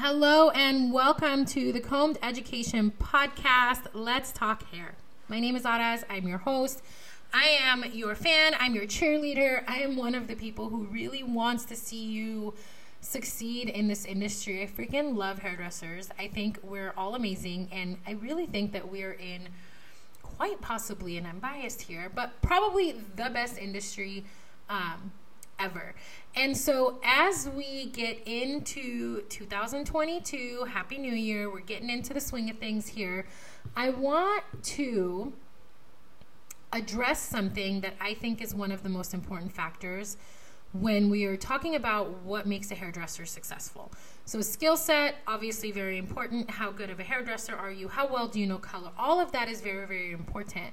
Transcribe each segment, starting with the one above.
Hello and welcome to the Combed Education Podcast. Let's talk hair. My name is Araz. I'm your host. I am your fan. I'm your cheerleader. I am one of the people who really wants to see you succeed in this industry. I freaking love hairdressers. I think we're all amazing, and I really think that we're in quite possibly, and I'm biased here, but probably the best industry um, ever. And so, as we get into 2022, Happy New Year, we're getting into the swing of things here. I want to address something that I think is one of the most important factors when we are talking about what makes a hairdresser successful. So, skill set, obviously, very important. How good of a hairdresser are you? How well do you know color? All of that is very, very important.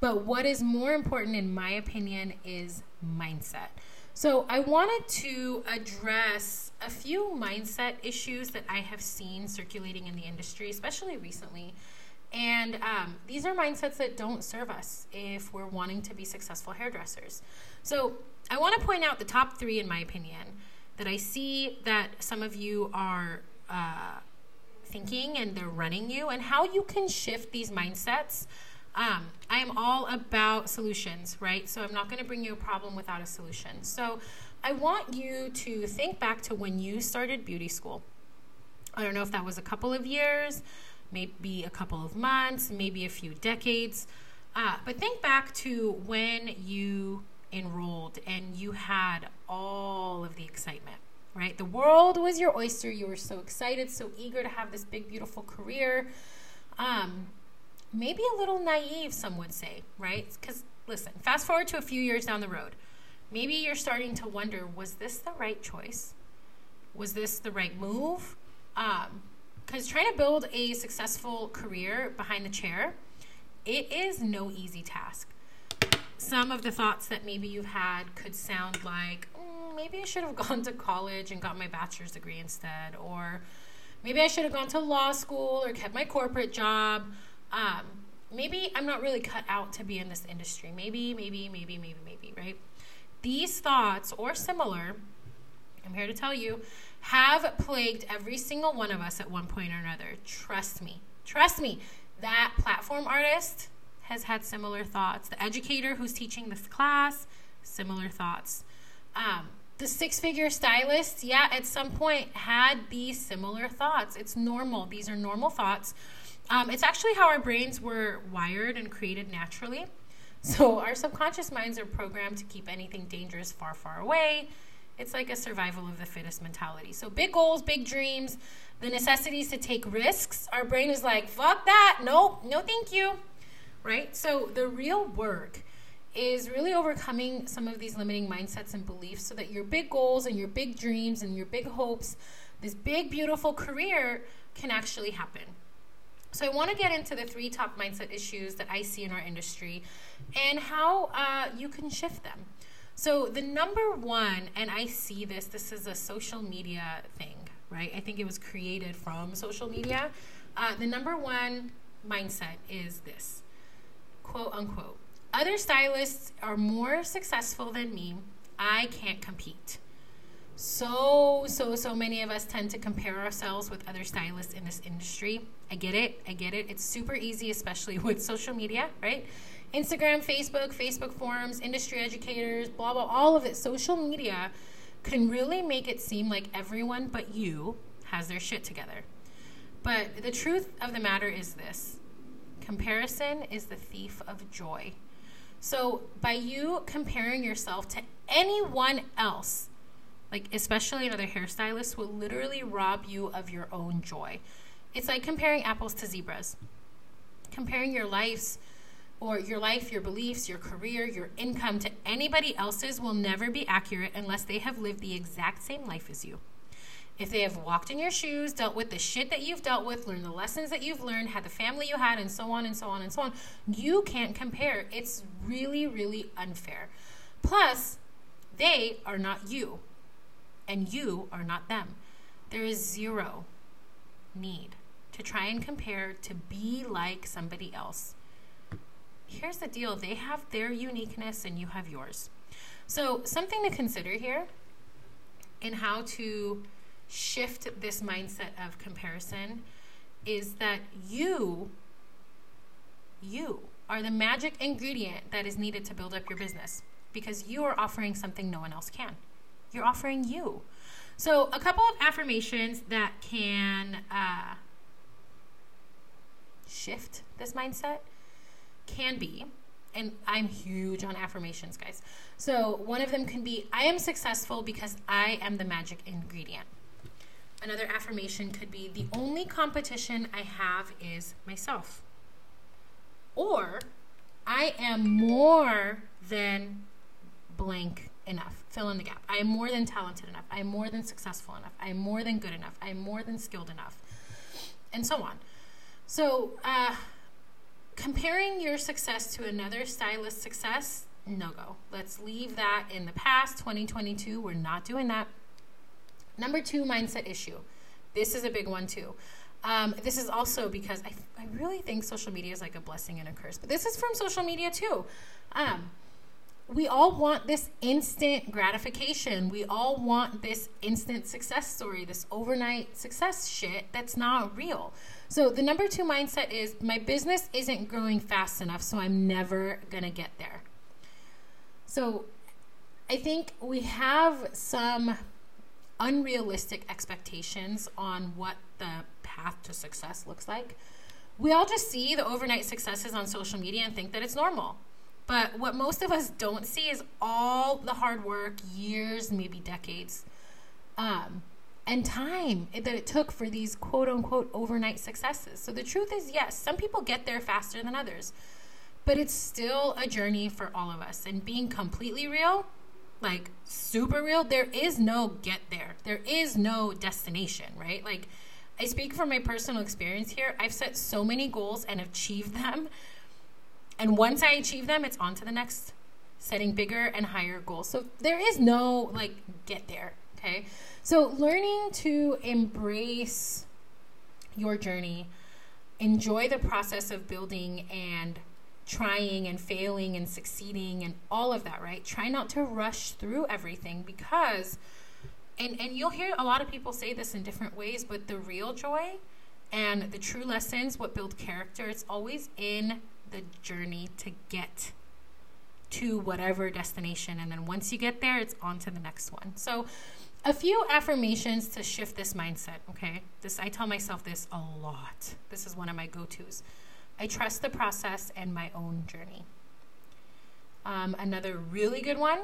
But what is more important, in my opinion, is mindset. So, I wanted to address a few mindset issues that I have seen circulating in the industry, especially recently. And um, these are mindsets that don't serve us if we're wanting to be successful hairdressers. So, I want to point out the top three, in my opinion, that I see that some of you are uh, thinking and they're running you, and how you can shift these mindsets um, I am all about solutions, right? So I'm not going to bring you a problem without a solution. So I want you to think back to when you started beauty school. I don't know if that was a couple of years, maybe a couple of months, maybe a few decades. Uh, but think back to when you enrolled and you had all of the excitement, right? The world was your oyster. You were so excited, so eager to have this big, beautiful career. Um, maybe a little naive, some would say, right? Because listen, fast forward to a few years down the road. Maybe you're starting to wonder was this the right choice? Was this the right move? Because um, trying to build a successful career behind the chair, it is no easy task. Some of the thoughts that maybe you've had could sound like, mm, maybe I should have gone to college and got my bachelor's degree instead, or maybe I should have gone to law school or kept my corporate job um, maybe I'm not really cut out to be in this industry. Maybe, maybe, maybe, maybe, maybe, right? These thoughts or similar, I'm here to tell you, have plagued every single one of us at one point or another. Trust me. Trust me. That platform artist has had similar thoughts. The educator who's teaching this class, similar thoughts. Um, the six figure stylist, yeah, at some point had these similar thoughts. It's normal. These are normal thoughts um, it's actually how our brains were wired and created naturally. So our subconscious minds are programmed to keep anything dangerous far, far away. It's like a survival of the fittest mentality. So big goals, big dreams, the necessities to take risks. Our brain is like, fuck that. Nope, no thank you. Right? So the real work is really overcoming some of these limiting mindsets and beliefs so that your big goals and your big dreams and your big hopes, this big, beautiful career can actually happen. So I want to get into the three top mindset issues that I see in our industry and how uh, you can shift them. So the number one, and I see this, this is a social media thing, right? I think it was created from social media. Uh, the number one mindset is this quote unquote other stylists are more successful than me. I can't compete so so so many of us tend to compare ourselves with other stylists in this industry. I get it. I get it. It's super easy especially with social media right? Instagram facebook facebook forums industry educators blah blah all of it. Social media can really make it seem like everyone but you has their shit together. But the truth of the matter is this. Comparison is the thief of joy. So by you comparing yourself to anyone else like especially another hairstylist will literally rob you of your own joy. It's like comparing apples to zebras. Comparing your lives or your life, your beliefs, your career, your income to anybody else's will never be accurate unless they have lived the exact same life as you. If they have walked in your shoes, dealt with the shit that you've dealt with, learned the lessons that you've learned, had the family you had, and so on and so on and so on, you can't compare. It's really, really unfair. Plus, they are not you and you are not them. There is zero need to try and compare to be like somebody else. Here's the deal they have their uniqueness and you have yours. So, something to consider here in how to shift this mindset of comparison is that you you are the magic ingredient that is needed to build up your business because you are offering something no one else can. You're offering you. So, a couple of affirmations that can uh, shift this mindset can be, and I'm huge on affirmations, guys. So, one of them can be I am successful because I am the magic ingredient. Another affirmation could be the only competition I have is myself. Or I am more than blank enough. Fill in the gap. I am more than talented enough. I am more than successful enough. I am more than good enough. I am more than skilled enough. And so on. So, uh, comparing your success to another stylist success, no go. Let's leave that in the past, 2022. We're not doing that. Number two, mindset issue. This is a big one too. Um, this is also because I, I really think social media is like a blessing and a curse, but this is from social media too. Um, we all want this instant gratification. We all want this instant success story, this overnight success shit that's not real. So, the number two mindset is my business isn't growing fast enough, so I'm never gonna get there. So, I think we have some unrealistic expectations on what the path to success looks like. We all just see the overnight successes on social media and think that it's normal. But what most of us don't see is all the hard work, years, maybe decades, um, and time that it took for these quote unquote overnight successes. So the truth is, yes, some people get there faster than others, but it's still a journey for all of us. And being completely real, like super real, there is no get there, there is no destination, right? Like, I speak from my personal experience here. I've set so many goals and achieved them and once I achieve them, it's on to the next, setting bigger and higher goals. So there is no like get there. Okay. So learning to embrace your journey, enjoy the process of building and trying and failing and succeeding and all of that, right? Try not to rush through everything because and and you'll hear a lot of people say this in different ways, but the real joy and the true lessons what build character, it's always in the journey to get to whatever destination. And then once you get there, it's on to the next one. So, a few affirmations to shift this mindset, okay? This I tell myself this a lot. This is one of my go-tos. I trust the process and my own journey. Um, another really good one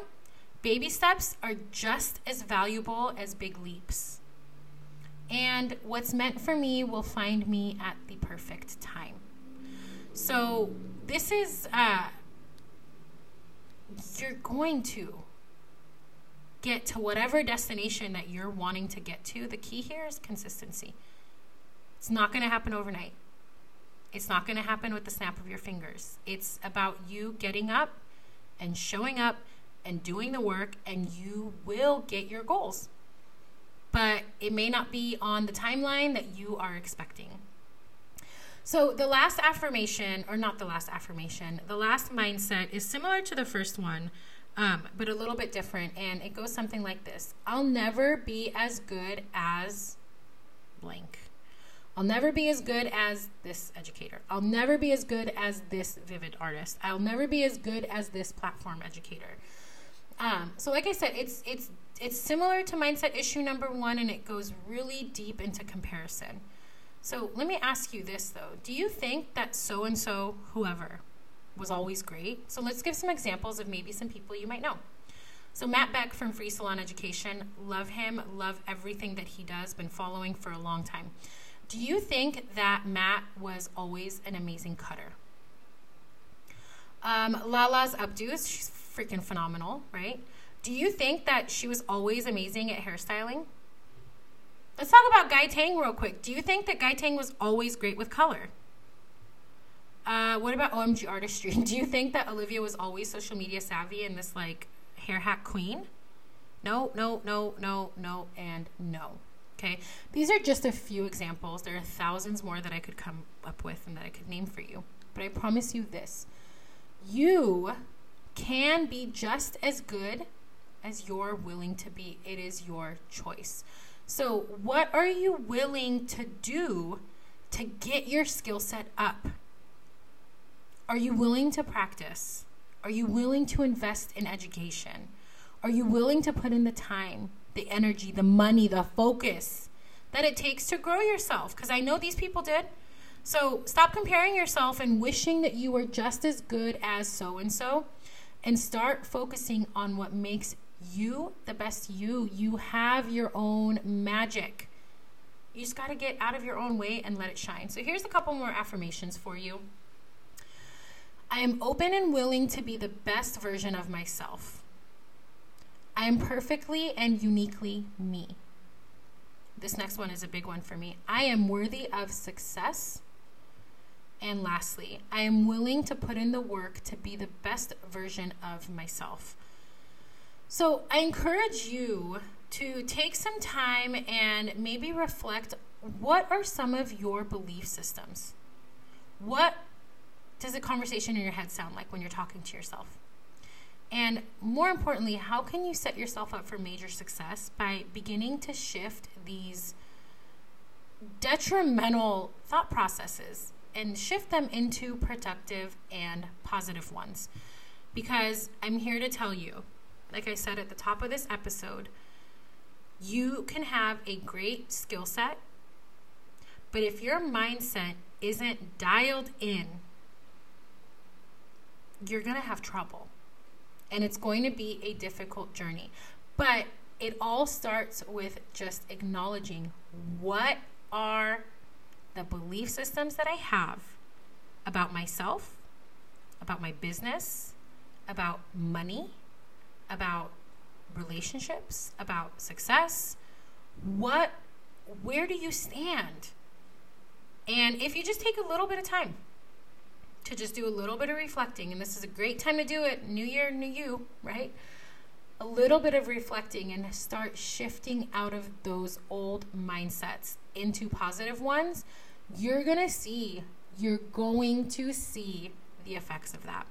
baby steps are just as valuable as big leaps. And what's meant for me will find me at the perfect time. So this is uh, you're going to get to whatever destination that you're wanting to get to. The key here is consistency. It's not going to happen overnight. It's not going to happen with the snap of your fingers. It's about you getting up and showing up and doing the work, and you will get your goals. But it may not be on the timeline that you are expecting. So the last affirmation, or not the last affirmation, the last mindset is similar to the first one, um, but a little bit different. And it goes something like this I'll never be as good as blank. I'll never be as good as this educator. I'll never be as good as this vivid artist. I'll never be as good as this platform educator. Um, so, like I said, it's it's it's similar to mindset issue number one, and it goes really deep into comparison. So let me ask you this though. Do you think that so and so, whoever, was always great? So let's give some examples of maybe some people you might know. So Matt Beck from Free Salon Education, love him, love everything that he does, been following for a long time. Do you think that Matt was always an amazing cutter? Um, Lala's Abdus, she's freaking phenomenal, right? Do you think that she was always amazing at hairstyling? Let's talk about Guy Tang real quick. Do you think that Guy Tang was always great with color? Uh, what about OMG artistry? Do you think that Olivia was always social media savvy and this like hair hack queen? No, no, no, no, no, and no. Okay, these are just a few examples. There are thousands more that I could come up with and that I could name for you. But I promise you this you can be just as good as you're willing to be. It is your choice. So, what are you willing to do to get your skill set up? Are you willing to practice? Are you willing to invest in education? Are you willing to put in the time, the energy, the money, the focus that it takes to grow yourself? Because I know these people did. So stop comparing yourself and wishing that you were just as good as so and so and start focusing on what makes you the best you. You have your own magic. You just got to get out of your own way and let it shine. So here's a couple more affirmations for you. I am open and willing to be the best version of myself. I am perfectly and uniquely me. This next one is a big one for me. I am worthy of success and lastly, I am willing to put in the work to be the best version of myself. So I encourage you to take some time and maybe reflect what are some of your belief systems? What does a conversation in your head sound like when you're talking to yourself? And more importantly, how can you set yourself up for major success by beginning to shift these detrimental thought processes and shift them into productive and positive ones. Because I'm here to tell you, like I said at the top of this episode, you can have a great skill set, but if your mindset isn't dialed in, you're going to have trouble. And it's going to be a difficult journey. But it all starts with just acknowledging what are the belief systems that I have about myself, about my business, about money, about relationships, about success. What, where do you stand? And if you just take a little bit of time to just do a little bit of reflecting, and this is a great time to do it, new year, new you, right? A little bit of reflecting and start shifting out of those old mindsets into positive ones, you're going to see, you're going to see the effects of that.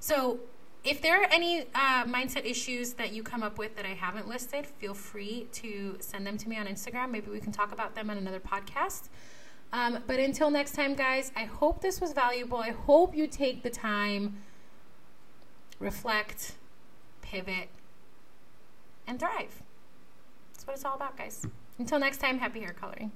So, if there are any uh, mindset issues that you come up with that I haven't listed, feel free to send them to me on Instagram. Maybe we can talk about them on another podcast. Um, but until next time, guys, I hope this was valuable. I hope you take the time, reflect, pivot, and thrive. That's what it's all about, guys. Until next time, happy hair coloring.